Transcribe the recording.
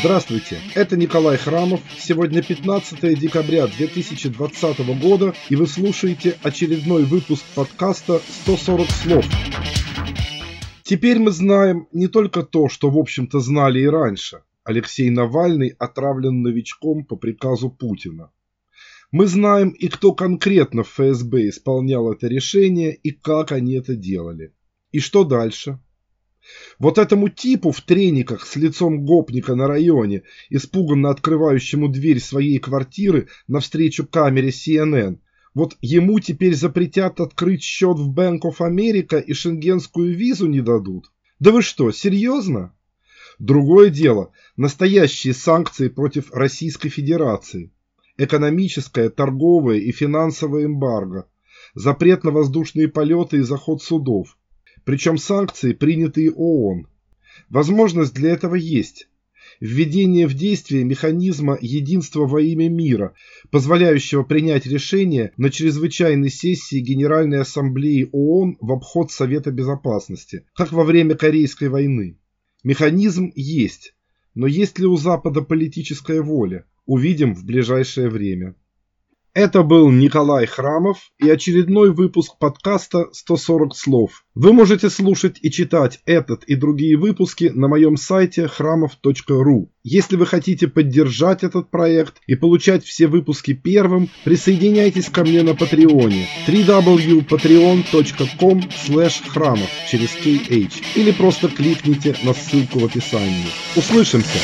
Здравствуйте, это Николай Храмов. Сегодня 15 декабря 2020 года, и вы слушаете очередной выпуск подкаста «140 слов». Теперь мы знаем не только то, что, в общем-то, знали и раньше. Алексей Навальный отравлен новичком по приказу Путина. Мы знаем и кто конкретно в ФСБ исполнял это решение, и как они это делали. И что дальше? Вот этому типу в трениках с лицом гопника на районе, испуганно открывающему дверь своей квартиры навстречу камере CNN, вот ему теперь запретят открыть счет в Bank of America и шенгенскую визу не дадут. Да вы что, серьезно? Другое дело – настоящие санкции против Российской Федерации. Экономическое, торговое и финансовое эмбарго. Запрет на воздушные полеты и заход судов причем санкции, принятые ООН. Возможность для этого есть. Введение в действие механизма единства во имя мира, позволяющего принять решение на чрезвычайной сессии Генеральной Ассамблеи ООН в обход Совета Безопасности, как во время Корейской войны. Механизм есть, но есть ли у Запада политическая воля, увидим в ближайшее время. Это был Николай Храмов и очередной выпуск подкаста «140 слов». Вы можете слушать и читать этот и другие выпуски на моем сайте храмов.ру. Если вы хотите поддержать этот проект и получать все выпуски первым, присоединяйтесь ко мне на Патреоне www.patreon.com храмов через KH или просто кликните на ссылку в описании. Услышимся!